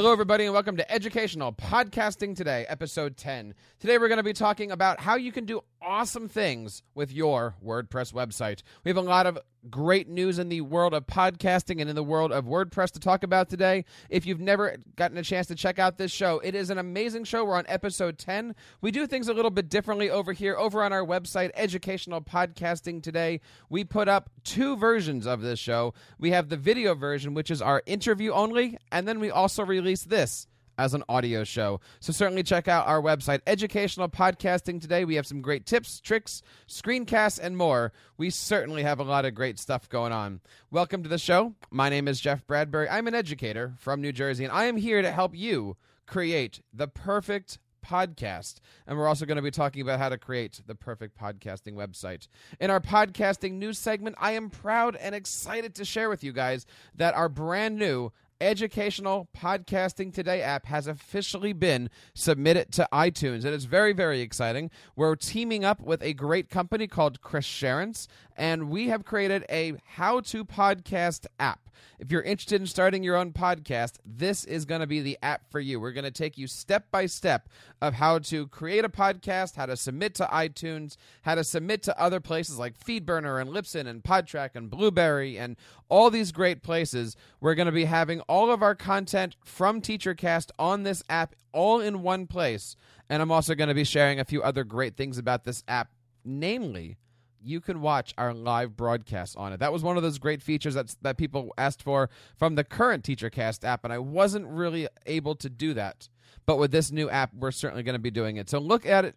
Hello, everybody, and welcome to Educational Podcasting Today, episode 10. Today, we're going to be talking about how you can do awesome things with your WordPress website. We have a lot of great news in the world of podcasting and in the world of WordPress to talk about today. If you've never gotten a chance to check out this show, it is an amazing show. We're on episode 10. We do things a little bit differently over here, over on our website, Educational Podcasting Today. We put up two versions of this show. We have the video version, which is our interview only, and then we also release this as an audio show. So certainly check out our website, Educational Podcasting Today. We have some great tips, tricks, screencasts, and more. We certainly have a lot of great stuff going on. Welcome to the show. My name is Jeff Bradbury. I'm an educator from New Jersey, and I am here to help you create the perfect podcast. And we're also going to be talking about how to create the perfect podcasting website. In our podcasting news segment, I am proud and excited to share with you guys that our brand new Educational Podcasting Today app has officially been submitted to iTunes. And It is very, very exciting. We're teaming up with a great company called Chris Sharens, and we have created a how to podcast app. If you're interested in starting your own podcast, this is going to be the app for you. We're going to take you step by step of how to create a podcast, how to submit to iTunes, how to submit to other places like Feedburner and Libsyn and Podtrac and Blubrry and all these great places. We're going to be having all of our content from TeacherCast on this app all in one place. And I'm also going to be sharing a few other great things about this app, namely you can watch our live broadcast on it. That was one of those great features that that people asked for from the current TeacherCast app, and I wasn't really able to do that. But with this new app, we're certainly going to be doing it. So look at it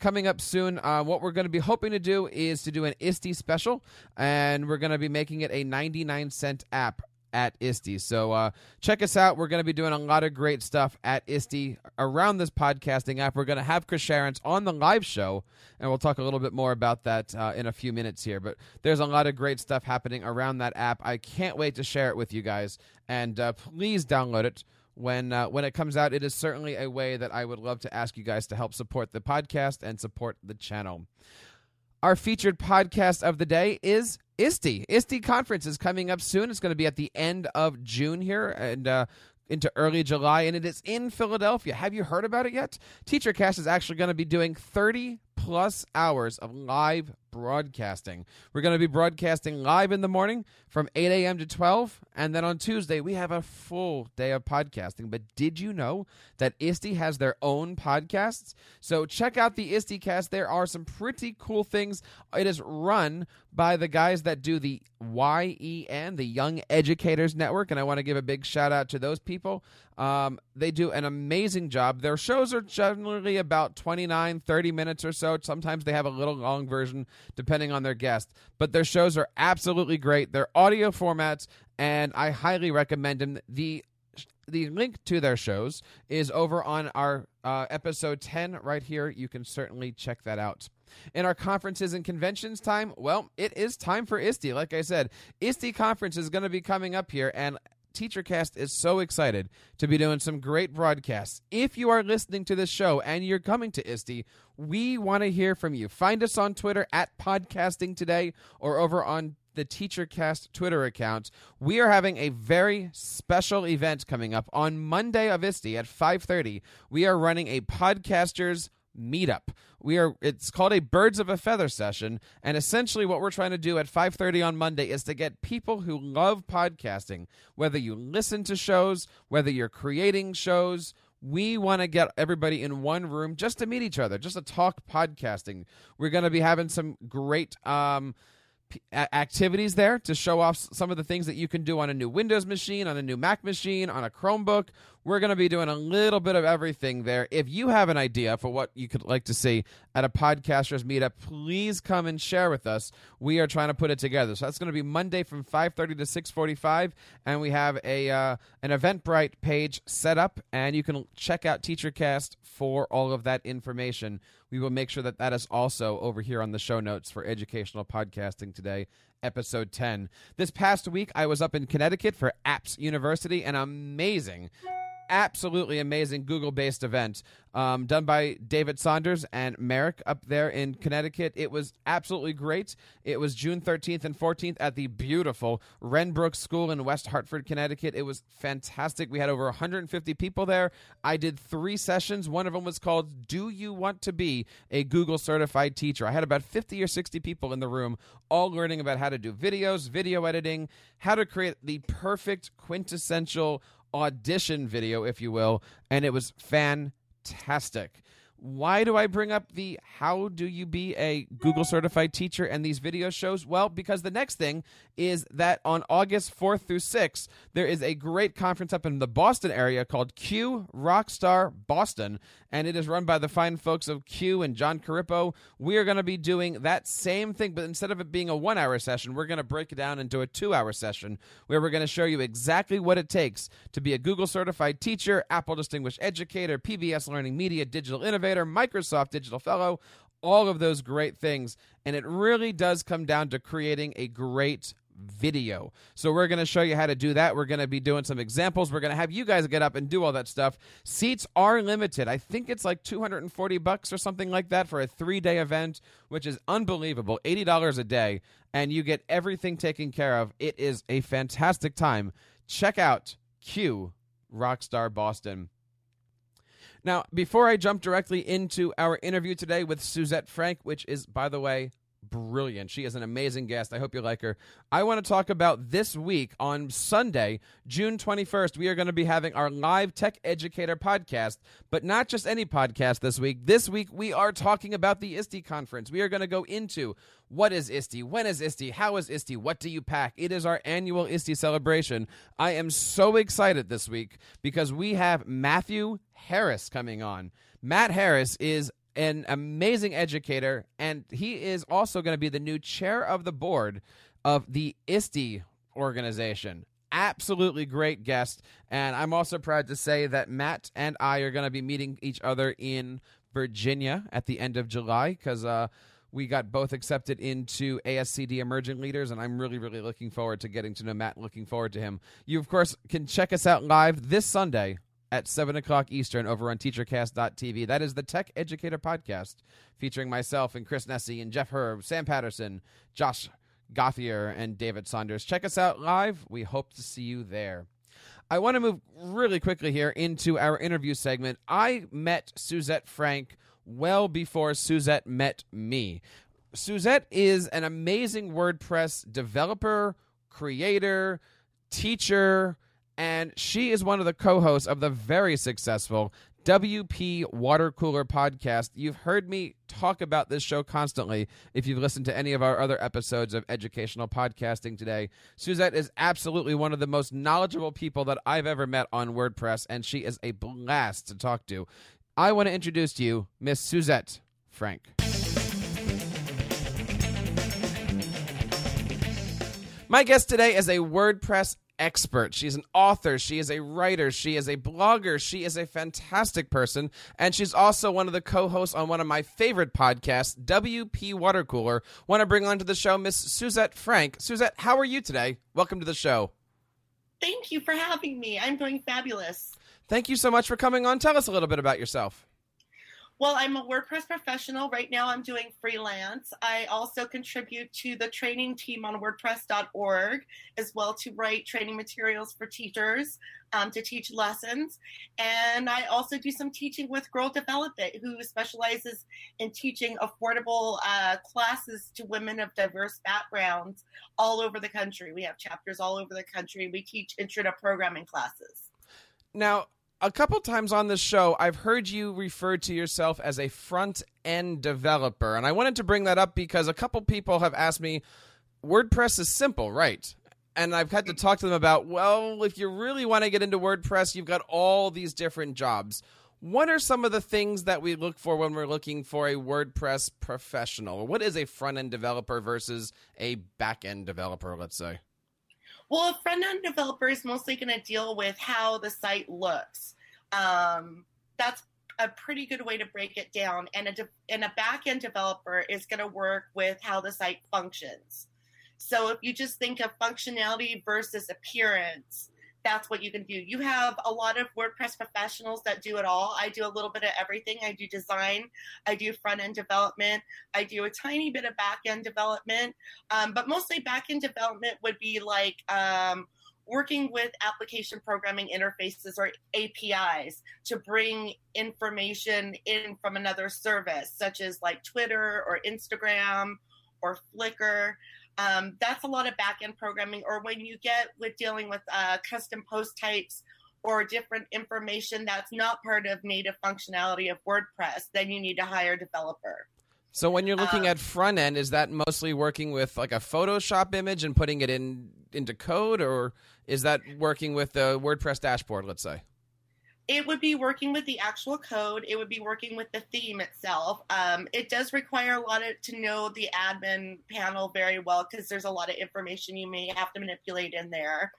coming up soon. Uh, what we're going to be hoping to do is to do an ISTE special, and we're going to be making it a 99 cent app at ISTE. So uh, check us out. We're going to be doing a lot of great stuff at ISTE around this podcasting app. We're going to have Chris Sharens on the live show, and we'll talk a little bit more about that uh, in a few minutes here. But there's a lot of great stuff happening around that app. I can't wait to share it with you guys, and uh, please download it. When uh, when it comes out, it is certainly a way that I would love to ask you guys to help support the podcast and support the channel. Our featured podcast of the day is ISTE. ISTE conference is coming up soon. It's going to be at the end of June here and uh, into early July, and it is in Philadelphia. Have you heard about it yet? TeacherCast is actually going to be doing 30 plus hours of live broadcasting. We're going to be broadcasting live in the morning from 8 a.m. to 12. And then on Tuesday, we have a full day of podcasting. But did you know that ISTE has their own podcasts? So check out the ISTE cast. There are some pretty cool things. It is run by the guys that do the YEN, the Young Educators Network. And I want to give a big shout out to those people. Um, they do an amazing job. Their shows are generally about 29, 30 minutes or so. Sometimes they have a little long version depending on their guest. But their shows are absolutely great. Their audio formats, and I highly recommend them. The the link to their shows is over on our uh, episode 10 right here. You can certainly check that out. In our conferences and conventions time, well, it is time for ISTE. Like I said, ISTE conference is going to be coming up here, and TeacherCast is so excited to be doing some great broadcasts. If you are listening to this show and you're coming to ISTE, we want to hear from you. Find us on Twitter at Podcasting Today or over on the TeacherCast Twitter account. We are having a very special event coming up on Monday of ISTE at 5:30. We are running a podcasters meetup. We are it's called a birds of a feather session and essentially what we're trying to do at 5:30 on Monday is to get people who love podcasting, whether you listen to shows, whether you're creating shows, we want to get everybody in one room just to meet each other, just to talk podcasting. We're going to be having some great um, activities there to show off some of the things that you can do on a new Windows machine, on a new Mac machine, on a Chromebook. We're going to be doing a little bit of everything there. If you have an idea for what you could like to see at a podcasters meetup, please come and share with us. We are trying to put it together. So that's going to be Monday from 5:30 to 6:45 and we have a uh, an Eventbrite page set up and you can check out TeacherCast for all of that information. We will make sure that that is also over here on the show notes for educational podcasting today episode 10. This past week, I was up in Connecticut for Apps University, an amazing absolutely amazing Google based event um, done by David Saunders and Merrick up there in Connecticut. It was absolutely great. It was June 13th and 14th at the beautiful Renbrook School in West Hartford, Connecticut. It was fantastic. We had over 150 people there. I did three sessions. One of them was called Do You Want to Be a Google Certified Teacher? I had about 50 or 60 people in the room, all learning about how to do videos, video editing, how to create the perfect quintessential audition video, if you will. And it was fantastic. Why do I bring up the how do you be a Google certified teacher and these video shows? Well, because the next thing is that on August 4th through 6th, there is a great conference up in the Boston area called CUE Rockstar Boston, and it is run by the fine folks of CUE and Jon Corippo. We are going to be doing that same thing, but instead of it being a one hour session, we're going to break it down into a two hour session where we're going to show you exactly what it takes to be a Google certified teacher, Apple Distinguished Educator, PBS Learning Media Digital Innovator, Microsoft Digital Fellow, all of those great things. And it really does come down to creating a great video. So we're going to show you how to do that. We're going to be doing some examples. We're going to have you guys get up and do all that stuff. Seats are limited. I think it's like 240 bucks or something like that for a 3-day event, which is unbelievable. $80 a day and you get everything taken care of. It is a fantastic time. Check out CUE Rockstar Boston. Now, before I jump directly into our interview today with Suzette Franck, which is, by the way, brilliant. She is an amazing guest. I hope you like her. I want to talk about this week on Sunday, June 21st. We are going to be having our live Tech Educator podcast, but not just any podcast this week. This week, we are talking about the ISTE conference. We are going to go into what is ISTE? When is ISTE? How is ISTE? What do you pack? It is our annual ISTE celebration. I am so excited this week because we have Matthew Harris coming on. Matt Harris is an amazing educator, and he is also going to be the new chair of the board of the ISTE organization. Absolutely great guest. And I'm also proud to say that Matt and I are going to be meeting each other in Virginia at the end of July because uh, we got both accepted into ASCD Emerging Leaders, and I'm really, really looking forward to getting to know Matt. Looking forward to him. You, of course, can check us out live this Sunday at 7 o'clock Eastern over on teachercast.tv. That is the Tech Educator Podcast featuring myself and Chris Nesi and Jeff Herb, Sam Patterson, Josh Gothier, and David Saunders. Check us out live. We hope to see you there. I want to move really quickly here into our interview segment. I met Suzette Franck well before Suzette met me. Suzette is an amazing WordPress developer, creator, teacher, and she is one of the co-hosts of the very successful WP Water Cooler podcast. You've heard me talk about this show constantly if you've listened to any of our other episodes of educational podcasting today. Suzette is absolutely one of the most knowledgeable people that I've ever met on WordPress, and she is a blast to talk to. I want to introduce to you Miss Suzette Franck. My guest today is a WordPress expert. She's an author. She is a writer. She is a blogger. She is a fantastic person. And she's also one of the co hosts on one of my favorite podcasts, WP Water Cooler. Want to bring onto the show Miss Suzette Franck. Suzette, how are you today? Welcome to the show. Thank you for having me. I'm doing fabulous. Thank you so much for coming on. Tell us a little bit about yourself. Well, I'm a WordPress professional. Right now, I'm doing freelance. I also contribute to the training team on WordPress.org, as well to write training materials for teachers um, to teach lessons. And I also do some teaching with Girl Develop It, who specializes in teaching affordable uh, classes to women of diverse backgrounds all over the country. We have chapters all over the country. We teach intro to programming classes. Now, a couple times on this show, I've heard you refer to yourself as a front end developer. And I wanted to bring that up because a couple people have asked me, WordPress is simple, right? And I've had to talk to them about, well, if you really want to get into WordPress, you've got all these different jobs. What are some of the things that we look for when we're looking for a WordPress professional? What is a front end developer versus a back end developer, let's say? Well, a front end developer is mostly going to deal with how the site looks. Um, that's a pretty good way to break it down. And a, de- and a back end developer is going to work with how the site functions. So if you just think of functionality versus appearance, that's what you can do. You have a lot of WordPress professionals that do it all. I do a little bit of everything. I do design, I do front end development, I do a tiny bit of back end development, um, but mostly back end development would be like um, working with application programming interfaces or APIs to bring information in from another service, such as like Twitter or Instagram or Flickr. Um, that's a lot of back end programming. Or when you get with dealing with uh, custom post types or different information that's not part of native functionality of WordPress, then you need to hire a developer. So when you're looking um, at front end, is that mostly working with like a Photoshop image and putting it in into code, or is that working with the WordPress dashboard? Let's say it would be working with the actual code. It would be working with the theme itself. Um, it does require a lot of to know the admin panel very well because there's a lot of information you may have to manipulate in there.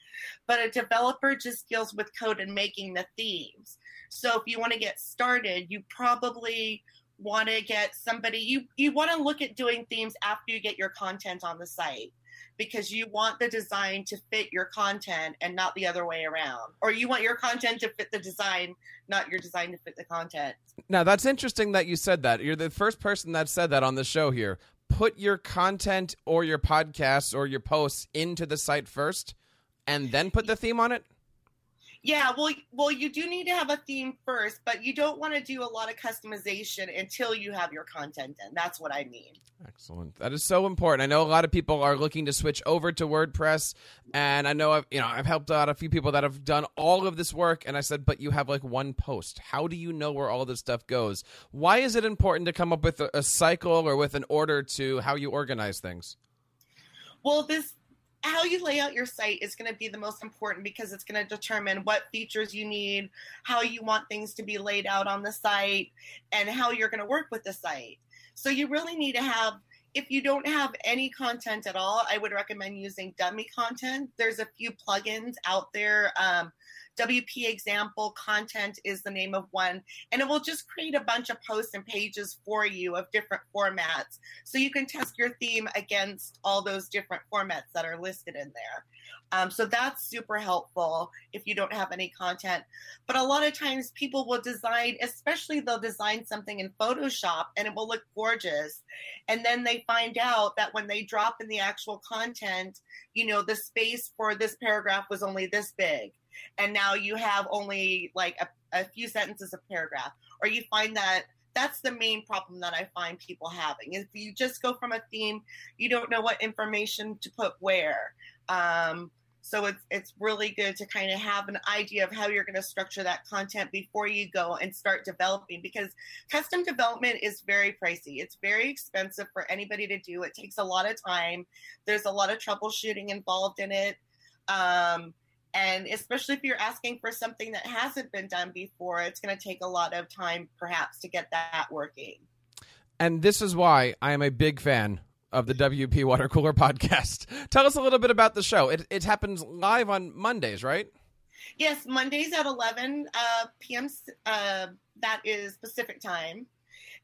But a developer just deals with code and making the themes. So if you want to get started, you probably want to get somebody you you want to look at doing themes after you get your content on the site because you want the design to fit your content and not the other way around. Or you want your content to fit the design, not your design to fit the content. Now, that's interesting that you said that. You're the first person that said that on the show here. Put your content or your podcasts or your posts into the site first and then put the theme on it? Yeah, well, well, you do need to have a theme first, but you don't want to do a lot of customization until you have your content in. That's what I mean. Excellent. That is so important. I know a lot of people are looking to switch over to WordPress, and I know I've you know I've helped out a few people that have done all of this work, and I said, but you have like one post. How do you know where all this stuff goes? Why is it important to come up with a, a cycle or with an order to how you organize things? Well, this how you lay out your site is going to be the most important because it's going to determine what features you need, how you want things to be laid out on the site, and how you're going to work with the site. So you really need to have if you don't have any content at all, I would recommend using dummy content. There's a few plugins out there. Um, WP example content is the name of one, and it will just create a bunch of posts and pages for you of different formats. So you can test your theme against all those different formats that are listed in there. Um, so that's super helpful if you don't have any content. But a lot of times people will design, especially they'll design something in Photoshop and it will look gorgeous. And then they find out that when they drop in the actual content, you know, the space for this paragraph was only this big and now you have only like a, a few sentences of paragraph or you find that that's the main problem that I find people having. If you just go from a theme, you don't know what information to put where. Um, so it's it's really good to kind of have an idea of how you're going to structure that content before you go and start developing because custom development is very pricey. It's very expensive for anybody to do. It takes a lot of time. There's a lot of troubleshooting involved in it. Um, and especially if you're asking for something that hasn't been done before, it's going to take a lot of time perhaps to get that working. And this is why I am a big fan of the WP Water Cooler podcast. Tell us a little bit about the show. It, it happens live on Mondays, right? Yes, Mondays at 11 uh, p.m. Uh, that is Pacific time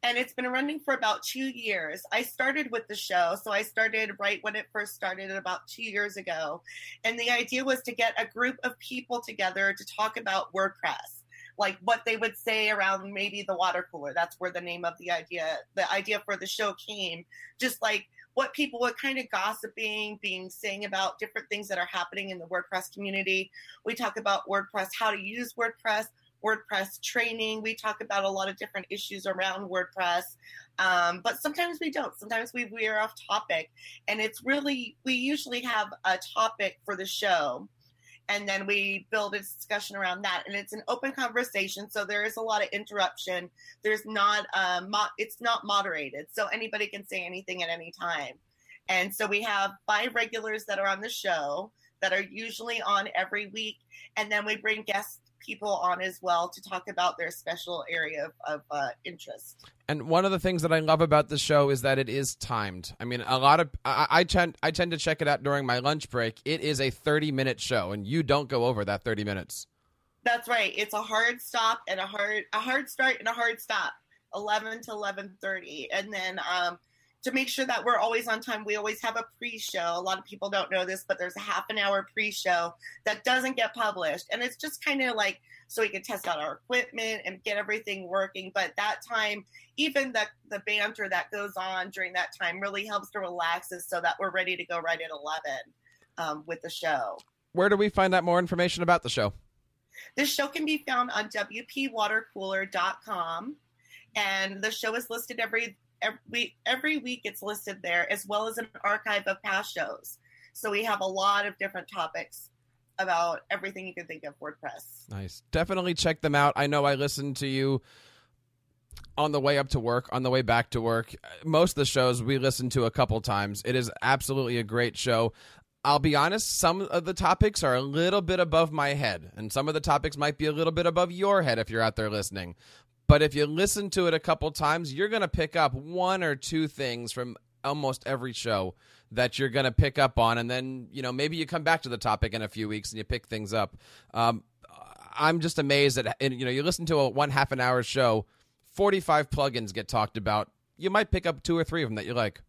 and it's been running for about two years. I started with the show, so I started right when it first started about two years ago. And the idea was to get a group of people together to talk about WordPress, like what they would say around maybe the water cooler. That's where the name of the idea, the idea for the show came. Just like what people were kind of gossiping, being saying about different things that are happening in the WordPress community. We talk about WordPress, how to use WordPress, WordPress training. We talk about a lot of different issues around WordPress, um, but sometimes we don't. Sometimes we veer off topic, and it's really we usually have a topic for the show, and then we build a discussion around that. And it's an open conversation, so there is a lot of interruption. There's not um, mo- it's not moderated, so anybody can say anything at any time. And so we have five regulars that are on the show that are usually on every week, and then we bring guests people on as well to talk about their special area of, of uh, interest. And one of the things that I love about the show is that it is timed. I mean, a lot of I, I tend I tend to check it out during my lunch break. It is a thirty minute show, and you don't go over that thirty minutes. That's right. It's a hard stop and a hard a hard start and a hard stop. Eleven to eleven thirty, and then um, to make sure that we're always on time, we always have a pre show. A lot of people don't know this, but there's a half an hour pre show that doesn't get published. And it's just kind of like so we can test out our equipment and get everything working. But that time, even the, the banter that goes on during that time really helps to relax us so that we're ready to go right at 11 um, with the show. Where do we find out more information about the show? This show can be found on WPWatercooler.com. And the show is listed every every every week it's listed there as well as an archive of past shows. So we have a lot of different topics about everything you can think of wordpress. Nice. Definitely check them out. I know i listened to you on the way up to work on the way back to work. Most of the shows we listen to a couple times. It is absolutely a great show. I'll be honest, some of the topics are a little bit above my head, and some of the topics might be a little bit above your head if you're out there listening. But if you listen to it a couple times, you're going to pick up one or two things from almost every show that you're going to pick up on. And then, you know, maybe you come back to the topic in a few weeks and you pick things up. Um, I'm just amazed that, you know, you listen to a one half an hour show, 45 plugins get talked about. You might pick up two or three of them that you like.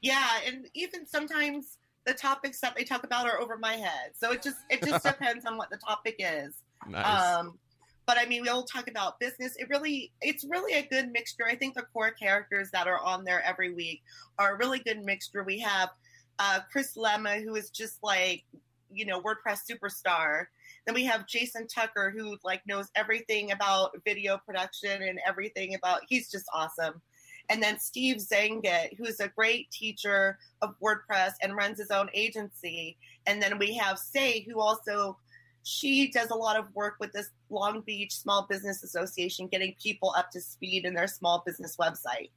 Yeah. And even sometimes the topics that they talk about are over my head. So it just, it just depends on what the topic is. Nice. Um, but I mean, we'll talk about business. It really, it's really a good mixture. I think the core characters that are on there every week are a really good mixture. We have uh, Chris Lema, who is just like, you know, WordPress superstar. Then we have Jason Tucker, who like knows everything about video production and everything about. He's just awesome. And then Steve Zehngut, who's a great teacher of WordPress and runs his own agency. And then we have Sé, who also she does a lot of work with this Long Beach Small Business Association, getting people up to speed in their small business websites.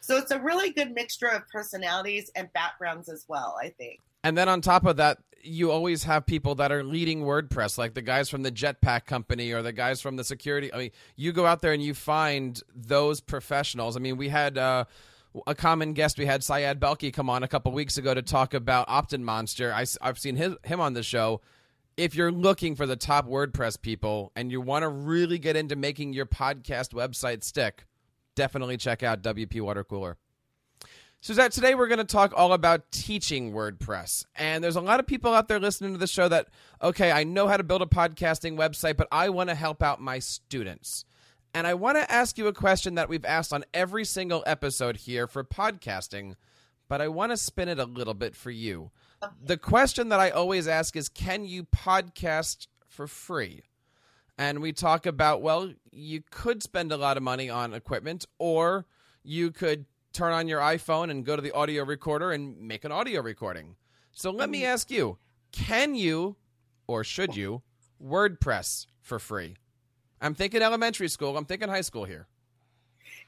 So it's a really good mixture of personalities and backgrounds as well, I think. And then on top of that, you always have people that are leading WordPress, like the guys from the Jetpack company or the guys from the security. I mean, you go out there and you find those professionals. I mean, we had uh, a common guest. We had Syed Balkhi come on a couple weeks ago to talk about OptinMonster. I, have seen his, him on the show if you're looking for the top WordPress people and you want to really get into making your podcast website stick, definitely check out WP Water Cooler. Suzette, today we're going to talk all about teaching WordPress. And there's a lot of people out there listening to the show that, okay, I know how to build a podcasting website, but I want to help out my students. And I want to ask you a question that we've asked on every single episode here for podcasting, but I want to spin it a little bit for you the question that I always ask is can you podcast for free? And we talk about, well, you could spend a lot of money on equipment, or you could turn on your iPhone and go to the audio recorder and make an audio recording. So let me mm. ask you can you, or should you, WordPress for free? I'm thinking elementary school, I'm thinking high school here.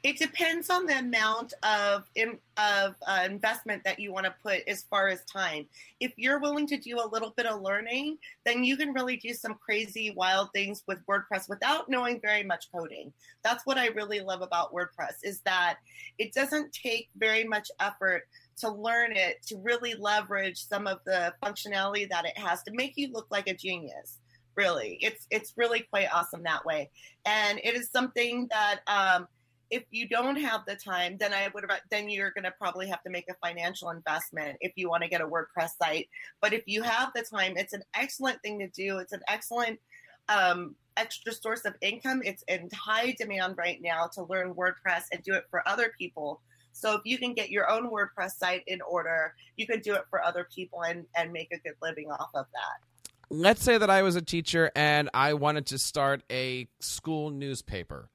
It depends on the amount of of uh, investment that you want to put as far as time. If you're willing to do a little bit of learning, then you can really do some crazy, wild things with WordPress without knowing very much coding. That's what I really love about WordPress is that it doesn't take very much effort to learn it to really leverage some of the functionality that it has to make you look like a genius really it's it's really quite awesome that way and it is something that um, if you don't have the time, then I would then you're going to probably have to make a financial investment if you want to get a WordPress site. But if you have the time, it's an excellent thing to do. It's an excellent um, extra source of income. It's in high demand right now to learn WordPress and do it for other people. So if you can get your own WordPress site in order, you can do it for other people and, and make a good living off of that let's say that I was a teacher and I wanted to start a school newspaper.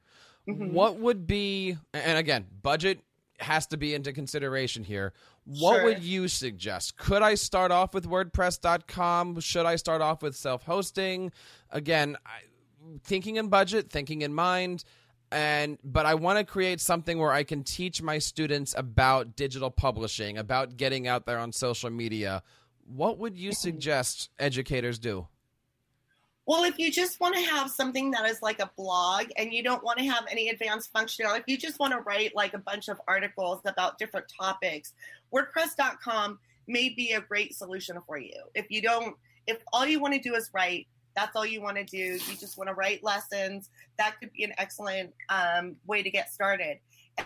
Mm-hmm. What would be, and again, budget has to be into consideration here. What sure. would you suggest? Could I start off with WordPress.com? Should I start off with self hosting? Again, I, thinking in budget, thinking in mind. And but I want to create something where I can teach my students about digital publishing, about getting out there on social media. What would you suggest educators do? Well, if you just want to have something that is like a blog and you don't want to have any advanced functionality, if you just want to write like a bunch of articles about different topics, WordPress.com may be a great solution for you. If you don't, if all you want to do is write, that's all you want to do, you just want to write lessons, that could be an excellent um, way to get started.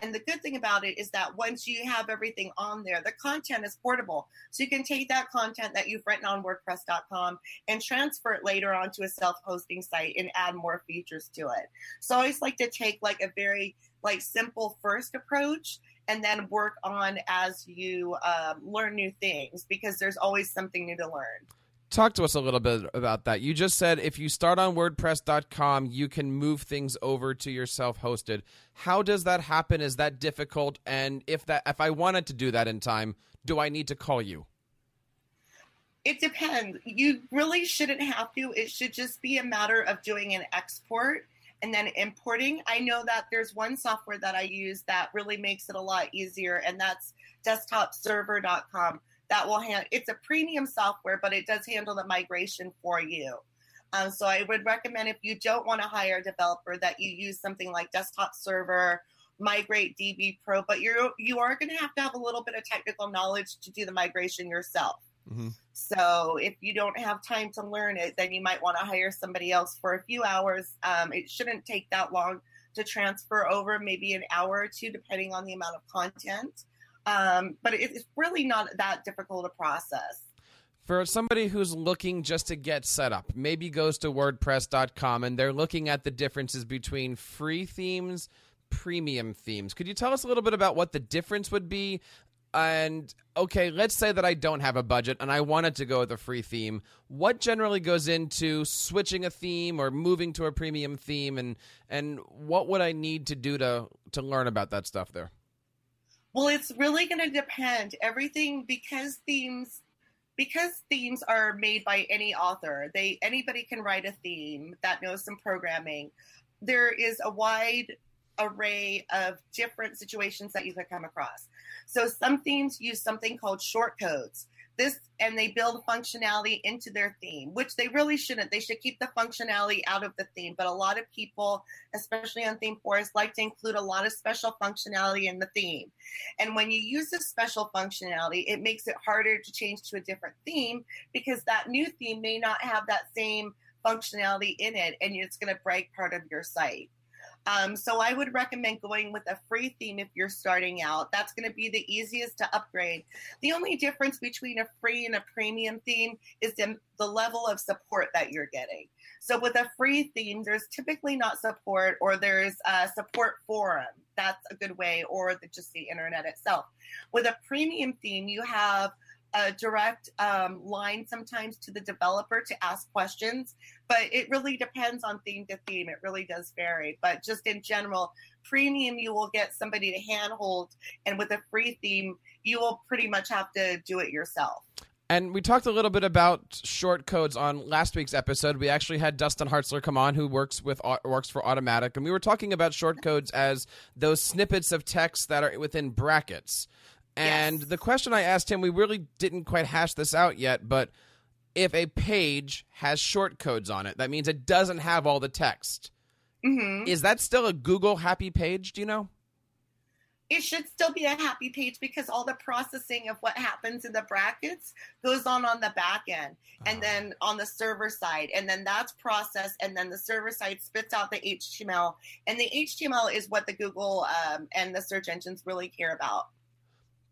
And the good thing about it is that once you have everything on there, the content is portable. So you can take that content that you've written on WordPress.com and transfer it later onto a self hosting site and add more features to it. So I always like to take like a very like simple first approach and then work on as you um, learn new things because there's always something new to learn talk to us a little bit about that. You just said if you start on WordPress.com, you can move things over to your self-hosted. How does that happen? Is that difficult? And if that, if I wanted to do that in time, do I need to call you? It depends. You really shouldn't have to. It should just be a matter of doing an export and then importing. I know that there's one software that I use that really makes it a lot easier, and that's desktopserver.com that will handle it's a premium software, but it does handle the migration for you. Um, so I would recommend if you don't want to hire a developer that you use something like desktop server, migrate DB Pro, but you're you are going to have to have a little bit of technical knowledge to do the migration yourself. Mm-hmm. So if you don't have time to learn it, then you might want to hire somebody else for a few hours. Um, it shouldn't take that long to transfer over, maybe an hour or two, depending on the amount of content. Um, but it's really not that difficult a process. For somebody who's looking just to get set up, maybe goes to WordPress.com and they're looking at the differences between free themes, premium themes. Could you tell us a little bit about what the difference would be? And okay, let's say that I don't have a budget and I wanted to go with a free theme. What generally goes into switching a theme or moving to a premium theme, and and what would I need to do to to learn about that stuff there? Well, it's really going to depend. Everything because themes because themes are made by any author. They anybody can write a theme that knows some programming. There is a wide array of different situations that you could come across. So some themes use something called short codes this and they build functionality into their theme, which they really shouldn't. They should keep the functionality out of the theme. But a lot of people, especially on ThemeForest, like to include a lot of special functionality in the theme. And when you use this special functionality, it makes it harder to change to a different theme because that new theme may not have that same functionality in it and it's going to break part of your site. Um, so I would recommend going with a free theme if you're starting out. That's going to be the easiest to upgrade. The only difference between a free and a premium theme is the, the level of support that you're getting. So with a free theme, there's typically not support, or there's a support forum. That's a good way, or the, just the internet itself. With a premium theme, you have a direct um, line sometimes to the developer to ask questions, but it really depends on theme to theme. It really does vary. But just in general, premium, you will get somebody to handhold, and with a free theme, you will pretty much have to do it yourself. And we talked a little bit about short codes on last week's episode. We actually had Dustin Hartzler come on, who works with works for Automattic, and we were talking about short codes as those snippets of text that are within brackets. And yes. the question I asked him, we really didn't quite hash this out yet, but if a page has short codes on it, that means it doesn't have all the text. Mm-hmm. Is that still a Google happy page? Do you know? It should still be a happy page because all the processing of what happens in the brackets goes on on the back end and uh then on the server side. And then that's processed. And then the server side spits out the HTML. And the HTML is what the Google um, and the search engines really care about.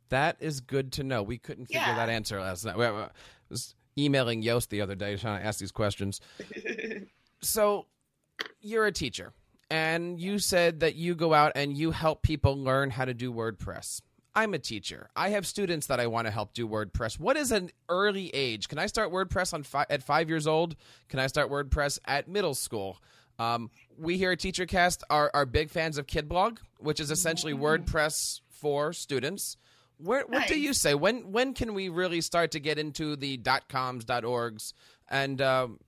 That is good to know. We couldn't figure yeah. that answer last night. I was emailing Yoast the other day trying to ask these questions. so, you're a teacher, and you said that you go out and you help people learn how to do WordPress. I'm a teacher. I have students that I want to help do WordPress. What is an early age? Can I start WordPress on fi- at five years old? Can I start WordPress at middle school? Um, we here at TeacherCast are, are big fans of KidBlog, which is essentially mm-hmm. WordPress for students. Where, what nice. do you say? When when can we really start to get into the dot coms dot orgs and um,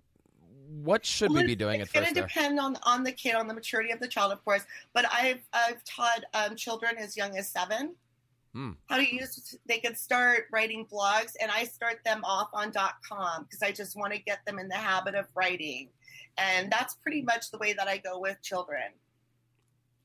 what should well, we be doing it's at first? It's going to depend on on the kid, on the maturity of the child, of course. But I've I've taught um, children as young as seven hmm. how to use. They could start writing blogs, and I start them off on dot com because I just want to get them in the habit of writing, and that's pretty much the way that I go with children.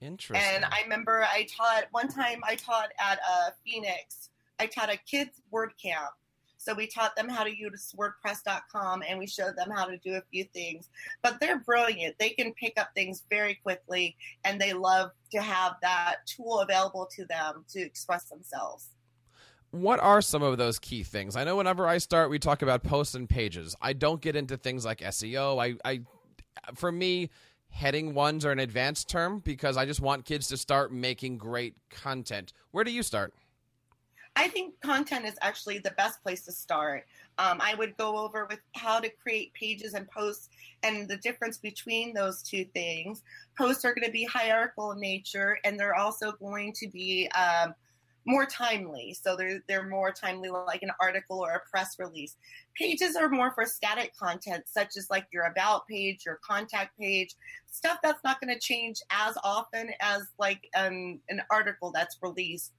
Interesting. And I remember I taught one time. I taught at uh, Phoenix. I taught a kids word camp. So we taught them how to use WordPress.com and we showed them how to do a few things. But they're brilliant. They can pick up things very quickly and they love to have that tool available to them to express themselves. What are some of those key things? I know whenever I start, we talk about posts and pages. I don't get into things like SEO. I, I for me, heading ones are an advanced term because I just want kids to start making great content. Where do you start? I think content is actually the best place to start. Um, I would go over with how to create pages and posts and the difference between those two things. Posts are going to be hierarchical in nature, and they're also going to be um, more timely. So they're they're more timely, like an article or a press release. Pages are more for static content, such as like your about page, your contact page, stuff that's not going to change as often as like an an article that's released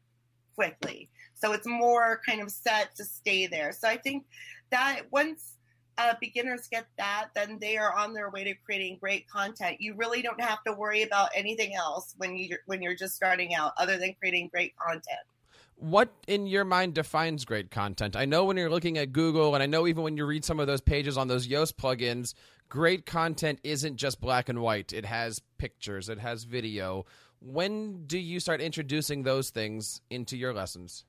quickly. So it's more kind of set to stay there. So I think that once uh, beginners get that, then they are on their way to creating great content. You really don't have to worry about anything else when you when you're just starting out, other than creating great content. What in your mind defines great content? I know when you're looking at Google, and I know even when you read some of those pages on those Yoast plugins, great content isn't just black and white. It has pictures, it has video. When do you start introducing those things into your lessons?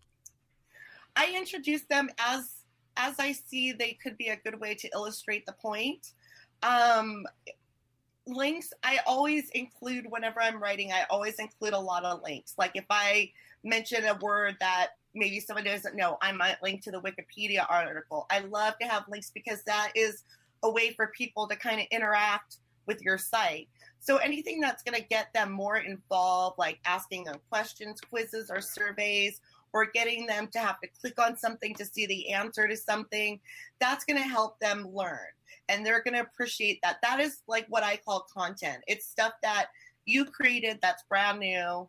I introduce them as as I see they could be a good way to illustrate the point. Um, links I always include whenever I'm writing. I always include a lot of links. Like if I mention a word that maybe someone doesn't know, I might link to the Wikipedia article. I love to have links because that is a way for people to kind of interact with your site. So anything that's going to get them more involved, like asking them questions, quizzes, or surveys, or getting them to have to click on something to see the answer to something, that's going to help them learn. And they're going to appreciate that. That is like what I call content. It's stuff that you created that's brand new.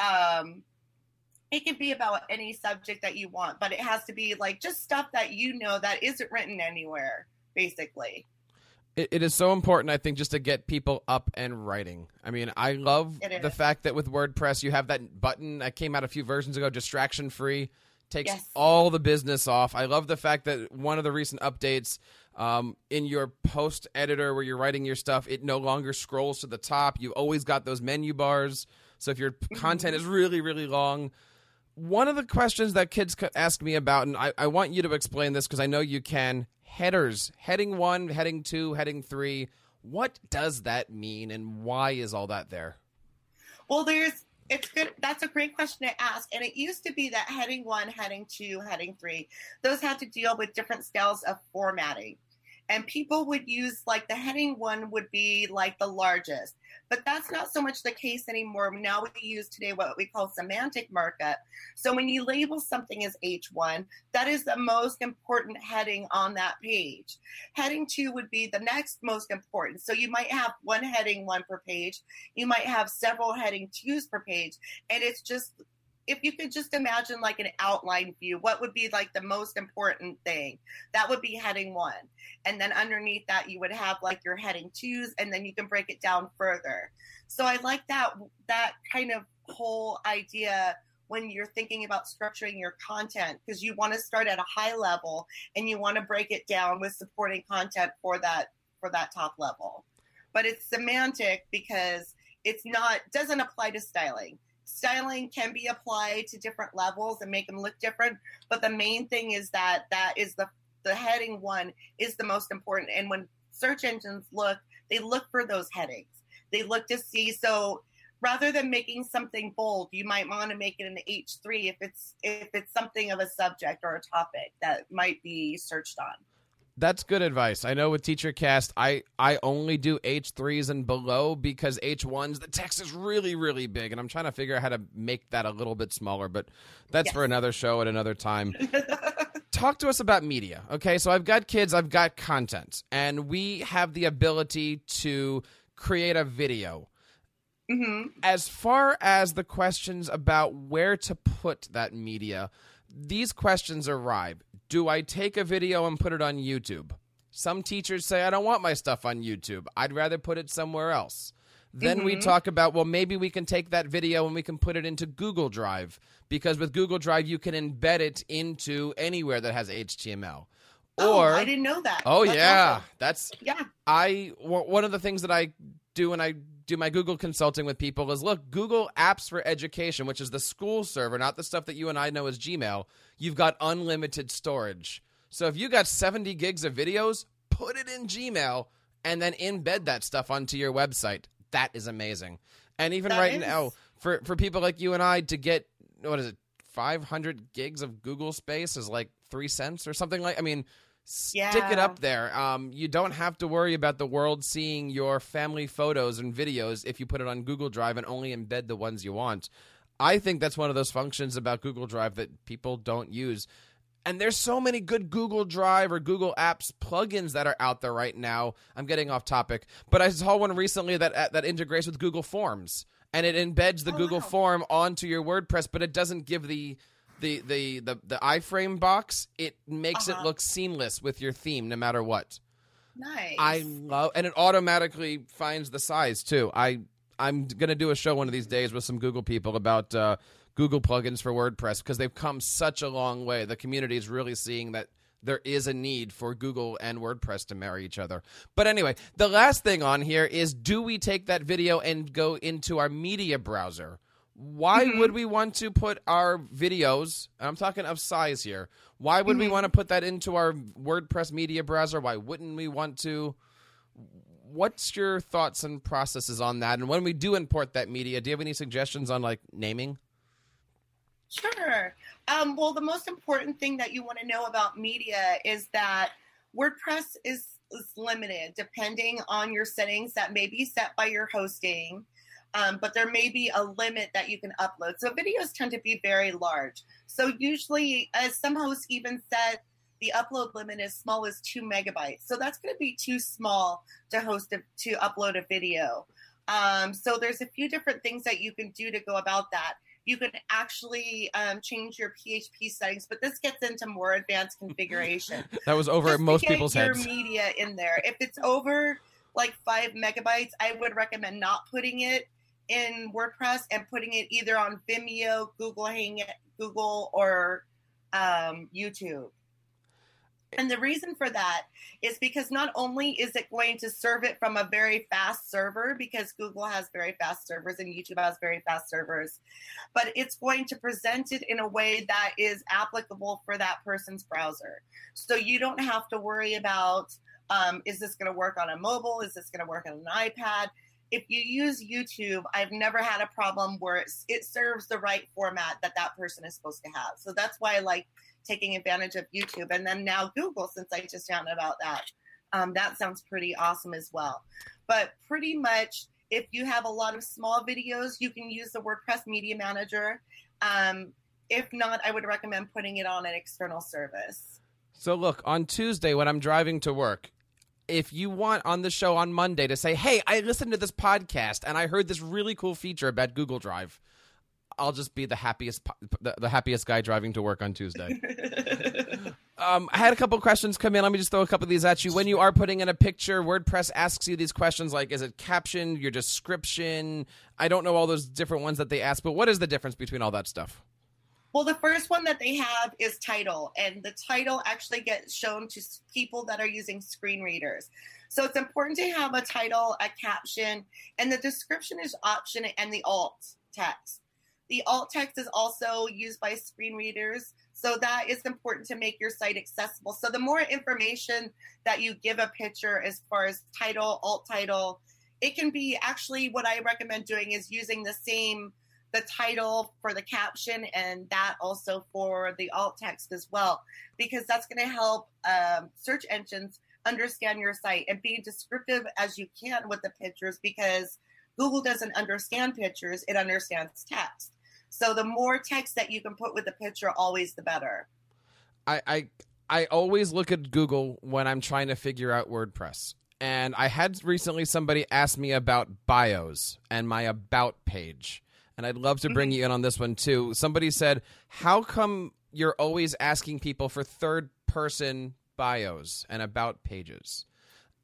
Um, it can be about any subject that you want, but it has to be like just stuff that you know that isn't written anywhere, basically it, it is so important, I think, just to get people up and writing. I mean, I love the fact that with WordPress you have that button that came out a few versions ago, distraction free, takes yes. all the business off. I love the fact that one of the recent updates um, in your post editor where you're writing your stuff, it no longer scrolls to the top. You've always got those menu bars. So if your mm-hmm. content is really, really long, one of the questions that kids ask me about, and I, I want you to explain this because I know you can headers, heading one, heading two, heading three. What does that mean and why is all that there? Well, there's it's good that's a great question to ask and it used to be that heading one heading two heading three those had to deal with different styles of formatting and people would use like the heading one would be like the largest. But that's not so much the case anymore. Now we use today what we call semantic markup. So when you label something as h1 that is the most important heading on that page. Heading 2 would be the next most important. So you might have one heading 1 per page. You might have several heading 2s per page. And it's just if you could just imagine like an outline view, what would be like the most important thing? That would be heading one. And then underneath that, you would have like your heading twos, and then you can break it down further. So I like that that kind of whole idea when you're thinking about structuring your content because you want to start at a high level and you want to break it down with supporting content for that for that top level. But it's semantic because it's not doesn't apply to styling styling can be applied to different levels and make them look different but the main thing is that that is the the heading one is the most important. And when search engines look they look for those headings. They look to see so rather than making something bold you might want to make it an h3 if it's if it's something of a subject or a topic that might be searched on that's good advice. I know with TeacherCast, I I only do H threes and below because H ones the text is really really big, and I'm trying to figure out how to make that a little bit smaller. But that's yes. for another show at another time. Talk to us about media. Okay, so I've got kids, I've got content, and we have the ability to create a video. Mm-hmm. As far as the questions about where to put that media, these questions arrive do I take a video and put it on YouTube? Some teachers say, I don't want my stuff on YouTube. I'd rather put it somewhere else. Then we Mhm. talk about, well, maybe we can take that video and we can put it into Google Drive because with Google Drive, you can embed it into anywhere that has HTML. oh, Or, I didn't know that. oh, That's yeah, awesome. that's Yeah. I w- one of the things that I do when I do my Google consulting with people is look, Google Apps for Education, which is the school server, not the stuff that you and I know as Gmail. You've got unlimited storage. So if you got 70 gigs of videos, put it in Gmail and then embed that stuff onto your website. That is amazing. And even That right is. now, for for people like you and I to get what is it, 500 gigs of Google space is like three cents or something like. I mean, stick it up there. Um, you don't have to worry about the world seeing your family photos and videos if you put it on Google Drive and only embed the ones you want. I think that's one of those functions about Google Drive that people don't use. And there's so many good Google Drive or Google Apps plugins that are out there right now. I'm getting off topic, but I saw one recently that uh, that integrates with Google Forms and it embeds the Oh, Google wow. form onto your WordPress, but it doesn't give the the the the, the iframe box. It makes it Uh-huh. look seamless with your theme, no matter what. Nice. I love, and it automatically finds the size too. I I'm gonna do a show one of these days with some Google people about uh, Google plugins for WordPress because they've come such a long way. The community is really seeing that there is a need for Google and WordPress to marry each other. But anyway, the last thing on here is: Do we take that video and go into our media browser? Why Mhm. would we want to put our videos? and I'm talking of size here. Why would we Mhm. want to put that into our WordPress media browser? Why wouldn't we want to? What's your thoughts and processes on that? And when we do import that media, do you have any suggestions on like naming? Sure. Um, well, the most important thing that you want to know about media is that WordPress is, is limited depending on your settings that may be set by your hosting. Um, but there may be a limit that you can upload. So videos tend to be very large. So usually, as some hosts even said, the upload limit is small as two megabytes. So that's going to be too small to host a, to upload a video. Um, so there's a few different things that you can do to go about that you can actually um, change your PHP settings, but this gets into more advanced configuration. That was over Just most people's your heads. media in there. If it's over like five megabytes, I would recommend not putting it in WordPress and putting it either on Vimeo, Google Hang, Google, or um, YouTube. And the reason for that is because not only is it going to serve it from a very fast server, because Google has very fast servers and YouTube has very fast servers, but it's going to present it in a way that is applicable for that person's browser. So you don't have to worry about um, is this going to work on a mobile? Is this going to work on an iPad? If you use YouTube, I've never had a problem where it serves the right format that that person is supposed to have. So that's why I like taking advantage of YouTube. And then now Google, since I just found about that. Um, that sounds pretty awesome as well. But pretty much, if you have a lot of small videos, you can use the WordPress Media Manager. Um, if not, I would recommend putting it on an external service. So look, on Tuesday when I'm driving to work, if you want on the show on Monday to say, "Hey, I listened to this podcast and I heard this really cool feature about Google Drive," I'll just be the happiest the, the happiest guy driving to work on Tuesday. Um, I had a couple questions come in. Let me just throw a couple of these at you. When you are putting in a picture, WordPress asks you these questions like, is it captioned? your description? I don't know all those different ones that they ask, but what is the difference between all that stuff? Well, the first one that they have is title, and the title actually gets shown to people that are using screen readers. So it's important to have a title, a caption, and the description is option and the alt text. The alt text is also used by screen readers, so that is important to make your site accessible. So the more information that you give a picture as far as title, alt title, it can be actually what I recommend doing is using the same the title for the caption and that also for the alt text as well because that's going to help um, search engines understand your site and be descriptive as you can with the pictures because google doesn't understand pictures it understands text so the more text that you can put with the picture always the better I, I I always look at Google when I'm trying to figure out WordPress. And I had recently somebody ask me about bios and my about page. And I'd love to bring mm-hmm. you in on this one too. Somebody said, "How come you're always asking people for third person bios and about pages?"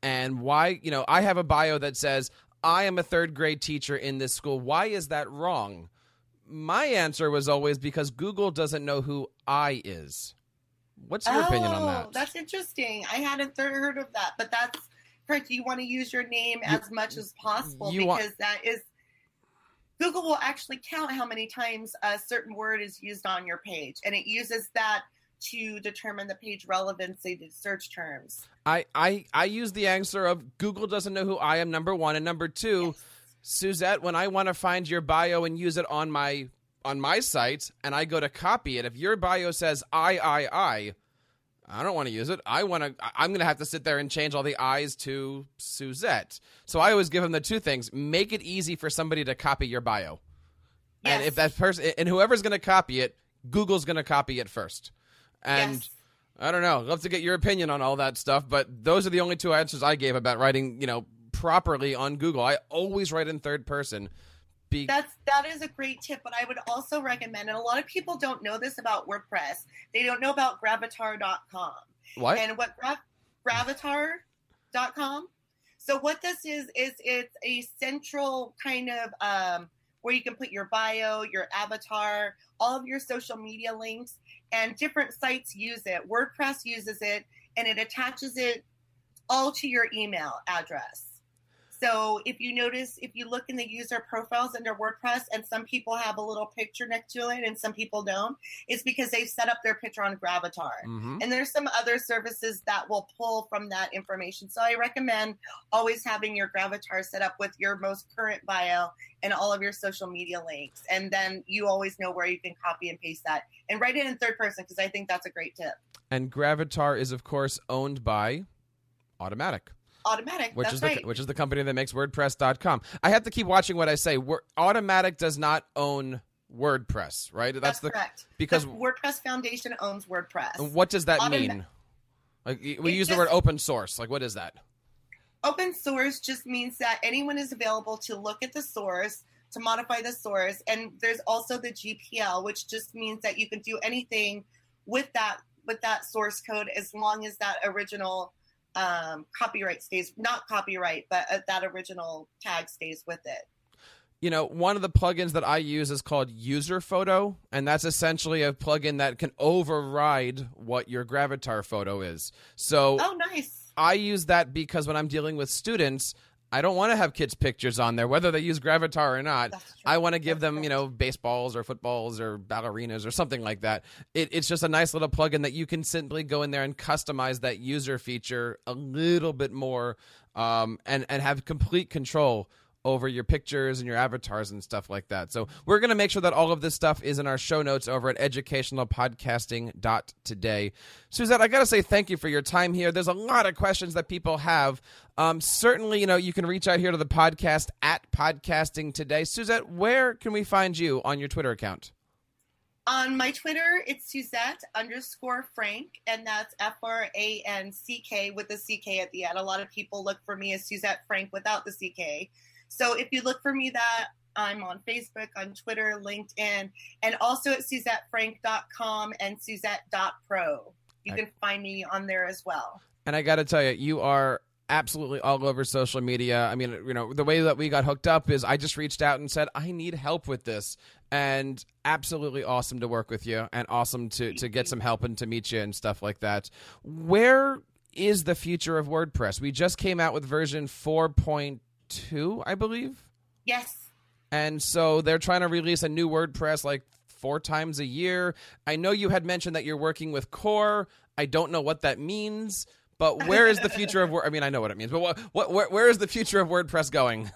And why, you know, I have a bio that says I am a third grade teacher in this school. Why is that wrong? My answer was always because Google doesn't know who I is. What's your oh, opinion on oh, that? That's interesting. I hadn't heard of that, but that's correct. You want to use your name You- as much as possible because want- that is Google will actually count how many times a certain word is used on your page, and it uses that to determine the page relevancy to search terms. I, I, I use the answer of Google doesn't know who I am, number one. And number two, Yes. Suzette, when I want to find your bio and use it on my on my site and I go to copy it, if your bio says I I I, I don't want to use it. I want to. I'm going to have to sit there and change all the I's to Suzette. So I always give them the two things: make it easy for somebody to copy your bio, and if that person and whoever's going to copy it, Google's going to copy it first. And yes. I don't know. I'd love to get your opinion on all that stuff, but those are the only two answers I gave about writing, you know, properly on Google. I always write in third person. Be- That's that is a great tip, but I would also recommend, and a lot of people don't know this about WordPress. They don't know about Gravatar.com. what? and what gra- gravatar.com so what this is is it's a central kind of um, where you can put your bio your avatar all of your social media links and different sites use it wordpress uses it and it attaches it all to your email address so if you notice if you look in the user profiles under wordpress and some people have a little picture next to it and some people don't it's because they've set up their picture on gravatar hmm and there's some other services that will pull from that information. So I recommend always having your Gravatar set up with your most current bio and all of your social media links. And then you always know where you can copy and paste that and write it in third person because I think that's a great tip. And Gravatar is, of course, owned by Automattic, Automattic. which is the right. which is the company that makes WordPress.com. I have to keep watching what I say. Wor- Automattic does not own WordPress, right? that's That's the correct. because the WordPress Foundation owns WordPress. and what does that mean? Like we It use the word open source. Like what is that? Open source just means that anyone is available to look at the source, to modify the source, and there's also the GPL, which just means that you can do anything with that with that source code as long as that original um, copyright stays not copyright, but uh, that original tag stays with it. you know, one of the plugins that I use is called User Photo, and that's essentially a plugin that can override what your Gravatar photo is. So Oh, nice. I use that because when I'm dealing with students, I don't want to have kids' pictures on there, whether they use Gravatar or not. I want to give That's them, you know, baseballs or footballs or ballerinas or something like that. It, it's just a nice little plugin that you can simply go in there and customize that user feature a little bit more, um, and and have complete control over your pictures and your avatars and stuff like that. So we're going to make sure that all of this stuff is in our show notes over at educationalpodcasting.today. Suzette, I got to say thank you for your time here. There's a lot of questions that people have. Um, certainly, you know, you can reach out here to the podcast at podcasting today. Suzette, where can we find you on your Twitter account? On my Twitter, it's Suzette underscore Franck, and that's F R A N C K with the C K at the end. A lot of people look for me as Suzette Frank without the C K. So if you look for me, that I'm on Facebook, on Twitter, LinkedIn, and also at SuzetteFranck.com and Suzette.pro. You can find me on there as well. And I got to tell you, you are absolutely all over social media. I mean, you know, the way that we got hooked up is I just reached out and said, I need help with this. And absolutely awesome to work with you and awesome to, to get some help and to meet you and stuff like that. Where is the future of WordPress? We just came out with version 4.2, I believe. Yes. And so they're trying to release a new WordPress like four times a year. I know you had mentioned that you're working with Core. I don't know what that means, but where is the future of Word? I mean, I know what it means, but what, what where, where is the future of WordPress going?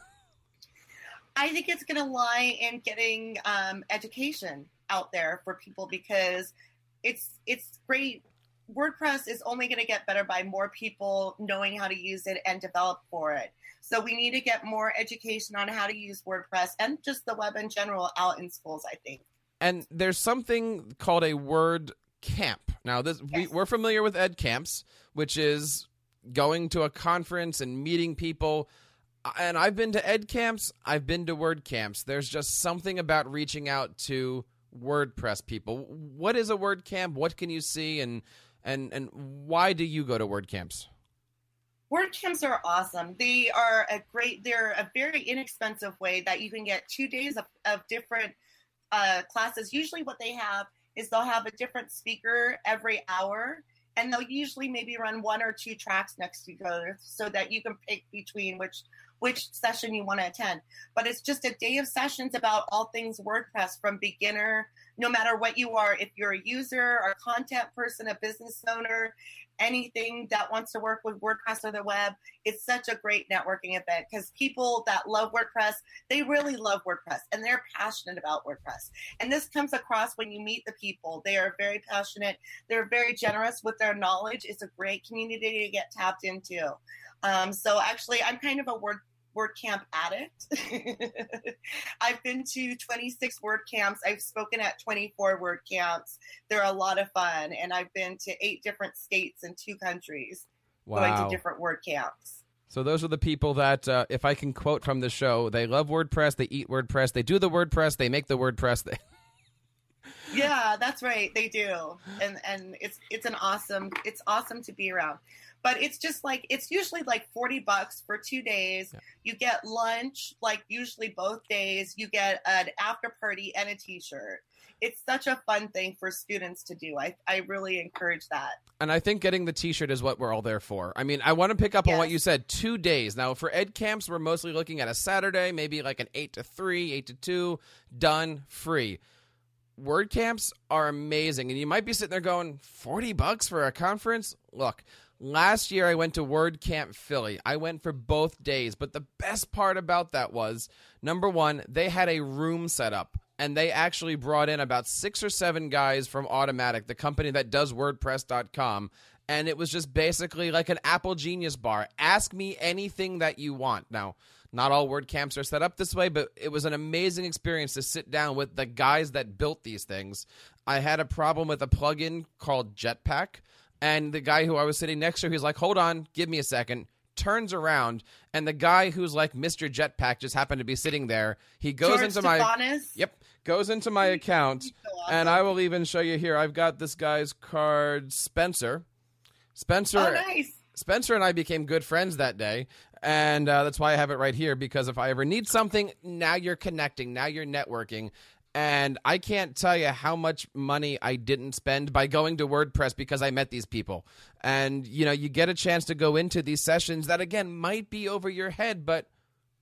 I think it's going to lie in getting um, education out there for people because it's it's great. WordPress is only going to get better by more people knowing how to use it and develop for it. So we need to get more education on how to use WordPress and just the web in general out in schools. I think. And there's something called a Word Camp. Now, this we, Yes. we're familiar with Ed Camps, which is going to a conference and meeting people. Uh, and I've been to Ed Camps. I've been to WordCamps. There's just something about reaching out to WordPress people. What is a WordCamp? What can you see? And and and why do you go to WordCamps? WordCamps are awesome. They are a great, they're a very inexpensive way that you can get two days of, of different uh, classes. Usually, what they have is they'll have a different speaker every hour, and they'll usually maybe run one or two tracks next to each other so that you can pick between which which session you want to attend. But it's just a day of sessions about all things WordPress from beginner, no matter what you are, if you're a user a content person, a business owner, anything that wants to work with WordPress or the web. It's such a great networking event because people that love WordPress, they really love WordPress and they're passionate about WordPress. And this comes across when you meet the people. They are very passionate, they're very generous with their knowledge. It's a great community to get tapped into. Um, so actually, I'm kind of a word WordCamp addict. I've been to 26 WordCamps. I've spoken at 24 WordCamps. They're a lot of fun, and I've been to eight different states and two countries wow. going to different WordCamps. So those are the people that, uh, if I can quote from the show, they love WordPress, they eat WordPress, they do the WordPress, they make the WordPress. They- yeah, that's right. They do, and and it's it's an awesome it's awesome to be around. But it's just like it's usually like 40 bucks for two days. Yeah. you get lunch like usually both days. You get an after party and a t-shirt. It's such a fun thing for students to do. I, I really encourage that. And i think getting the t-shirt is what we're all there for. I mean i want to pick up yes. on what you said two days. Now for ed camps we're mostly looking at a saturday maybe like an 8 to 3 8 to 2 done free word camps are amazing and you might be sitting there going 40 bucks for a conference look Last year, I went to WordCamp Philly. I went for both days, but the best part about that was number one, they had a room set up, and they actually brought in about six or seven guys from Automattic, the company that does WordPress.com. And it was just basically like an Apple Genius bar. Ask me anything that you want. Now, not all WordCamps are set up this way, but it was an amazing experience to sit down with the guys that built these things. I had a problem with a plugin called Jetpack and the guy who I was sitting next to, he's like, "Hold on, give me a second. Turns around, and the guy who's like Mr. Jetpack just happened to be sitting there. He goes George into my yep, goes into my account, so awesome. and I will even show you here. I've got this guy's card, Spencer. Spencer. Oh, nice. Spencer and I became good friends that day, and uh, that's why I have it right here. Because if I ever need something, now you're connecting, now you're networking, and I can't tell you how much money I didn't spend by going to WordPress because I met these people. And you know, you get a chance to go into these sessions that again might be over your head, but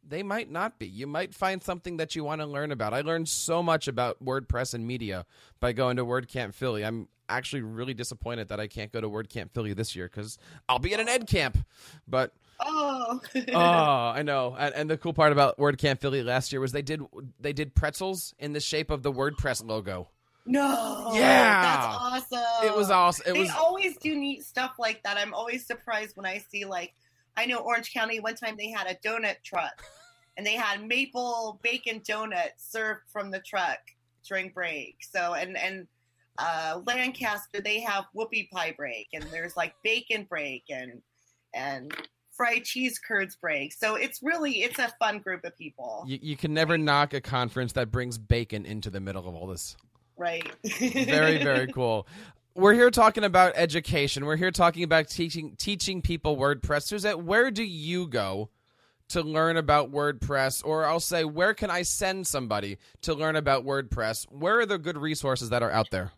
they might not be. You might find something that you want to learn about. I learned so much about WordPress and media by going to WordCamp Philly. I'm actually really disappointed that I can't go to WordCamp Philly this year because I'll be at an Ed camp. But Oh. oh, I know. And, and, the cool part about WordCamp Philly last year was they did they did pretzels in the shape of the WordPress logo. No. Yeah. That's awesome. It was awesome. It they was... always do neat stuff like that. I'm always surprised when I see like I know Orange County one time they had a donut truck and they had maple bacon donuts served from the truck during break. So and and uh Lancaster they have whoopie pie break and there's like bacon break and and fried cheese curds break. So it's really it's a fun group of people. You, you can never knock a conference that brings bacon into the middle of all this. Right. very very cool. We're here talking about education. We're here talking about teaching teaching people WordPress. Suzette, where do you go to learn about WordPress? Or I'll say, where can I send somebody to learn about WordPress? Where are the good resources that are out there?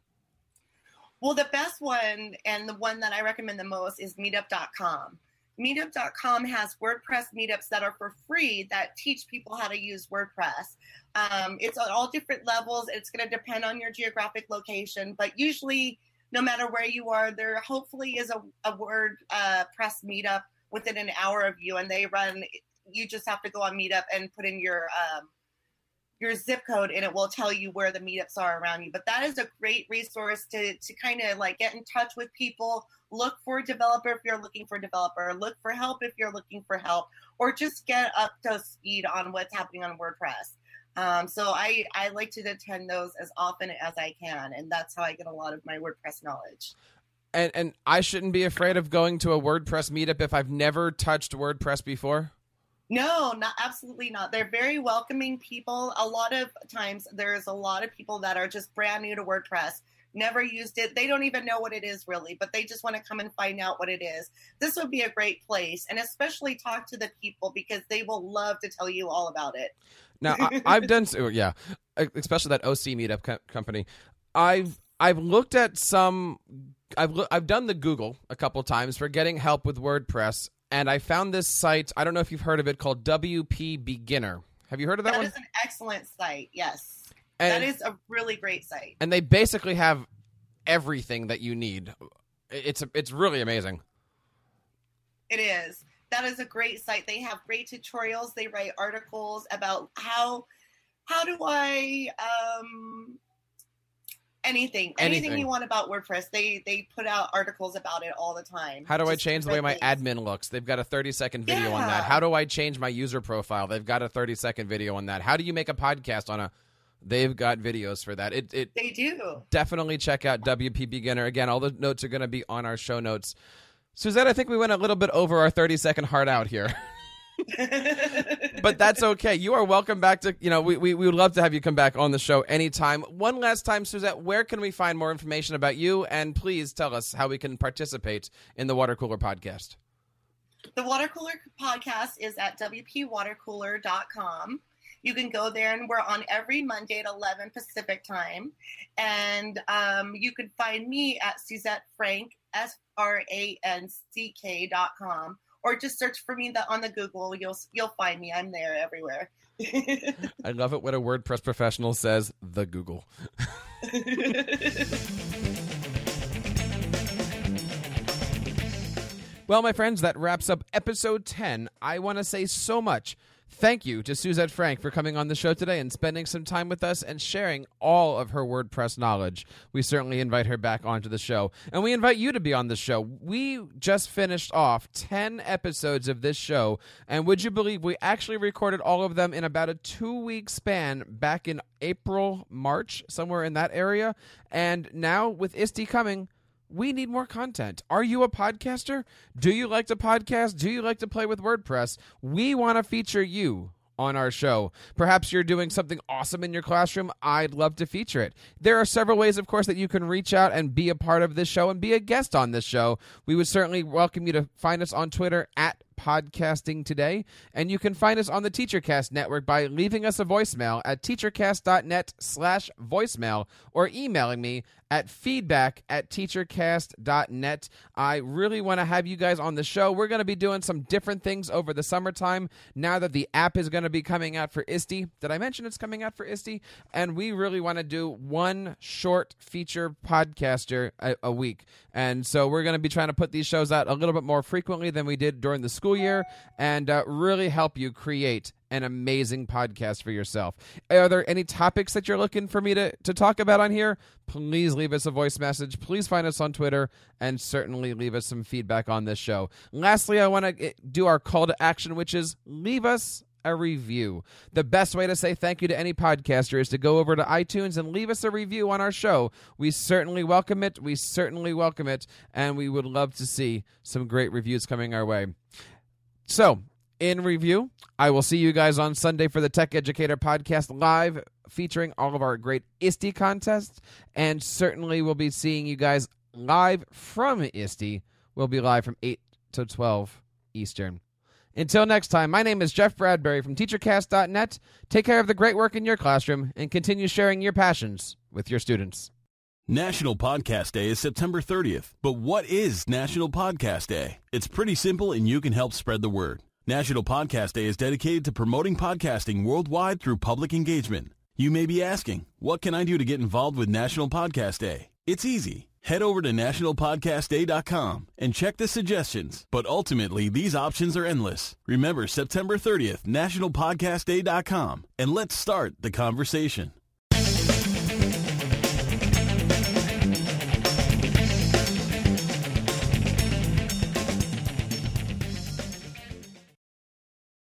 Well, the best one and the one that I recommend the most is meetup.com meetup.com has WordPress meetups that are for free that teach people how to use WordPress. Um, it's at all different levels. It's going to depend on your geographic location, but usually, no matter where you are, there hopefully is a, a WordPress uh, meetup within an hour of you, and they run. You just have to go on Meetup and put in your um, your zip code and it will tell you where the meetups are around you. But that is a great resource to to kind of like get in touch with people, look for a developer if you're looking for a developer, look for help if you're looking for help, or just get up to speed on what's happening on WordPress. Um, so I, I like to attend those as often as I can, and that's how I get a lot of my WordPress knowledge. And and I shouldn't be afraid of going to a WordPress meetup if I've never touched WordPress before. No, not absolutely not. They're very welcoming people. A lot of times there's a lot of people that are just brand new to WordPress never used it. They don't even know what it is really, but they just want to come and find out what it is. This would be a great place, and especially talk to the people because they will love to tell you all about it. Now I, I've done so, oh, yeah, especially that OC meetup co- company. I've I've looked at some. I've I've done the Google a couple times for getting help with WordPress, and I found this site. I don't know if you've heard of it called WP Beginner. Have you heard of that, That one? is an excellent site. Yes, And, that is a really great site. and they basically have everything that you need. It's it's really amazing. It is. That is a great site. They have great tutorials. They write articles about how how do I um anything anything, Anything. you want about WordPress. They they put out articles about it all the time. How do I change the way my things. admin looks? They've got a 30 second video on that. How do I change my user profile? They've got a 30 second video on that. How do you make a podcast on a They've got videos for that. It it They do. definitely check out WP Beginner. Again, all the notes are going to be on our show notes. Suzette, I think we went a little bit over our 30 second heart out here. but that's okay. You are welcome back to, you know, we, we, we would love to have you come back on the show anytime. One last time, Suzette, where can we find more information about you? And please tell us how we can participate in the Water Cooler podcast. The Water Cooler podcast is at wpwatercooler.com. You can go there, and we're on every Monday at 11 Pacific time. And um, you can find me at Suzette Franck, S R A N C K dot com, or just search for me the, on the Google. You'll you'll find me. I'm there everywhere. I love it when a WordPress professional says the Google. Well, my friends, that wraps up episode 10. I want to say so much. Thank you to Suzette Franck for coming on the show today and spending some time with us and sharing all of her WordPress knowledge. We certainly invite her back onto the show. And we invite you to be on the show. We just finished off 10 episodes of this show. And would you believe we actually recorded all of them in about a two week span back in April, March, somewhere in that area? And now with ISTE coming, we need more content. Are you a podcaster? Do you like to podcast? Do you like to play with WordPress? We want to feature you on our show. Perhaps you're doing something awesome in your classroom. I'd love to feature it. There are several ways, of course, that you can reach out and be a part of this show and be a guest on this show. We would certainly welcome you to find us on Twitter at podcasting today and you can find us on the teachercast network by leaving us a voicemail at teachercast.net slash voicemail or emailing me at feedback at teachercast.net i really want to have you guys on the show we're going to be doing some different things over the summertime now that the app is going to be coming out for ISTE. Did I mention it's coming out for ISTE? And we really want to do one short feature podcaster a, a week. And so we're going to be trying to put these shows out a little bit more frequently than we did during the school year and uh, really help you create an amazing podcast for yourself. Are there any topics that you're looking for me to, to talk about on here? Please leave us a voice message. Please find us on Twitter and certainly leave us some feedback on this show. Lastly, I want to do our call to action, which is leave us a review. The best way to say thank you to any podcaster is to go over to iTunes and leave us a review on our show. We certainly welcome it. We certainly welcome it. And we would love to see some great reviews coming our way. So, in review, I will see you guys on Sunday for the Tech Educator podcast live featuring all of our great ISTE contests. And certainly we'll be seeing you guys live from ISTE. We'll be live from 8 to 12 Eastern. Until next time, my name is Jeff Bradbury from TeacherCast.net. Take care of the great work in your classroom and continue sharing your passions with your students. National Podcast Day is September 30th. But what is National Podcast Day? It's pretty simple and you can help spread the word. National Podcast Day is dedicated to promoting podcasting worldwide through public engagement. You may be asking, what can I do to get involved with National Podcast Day? It's easy. Head over to nationalpodcastday.com and check the suggestions. But ultimately, these options are endless. Remember September 30th, nationalpodcastday.com, and let's start the conversation.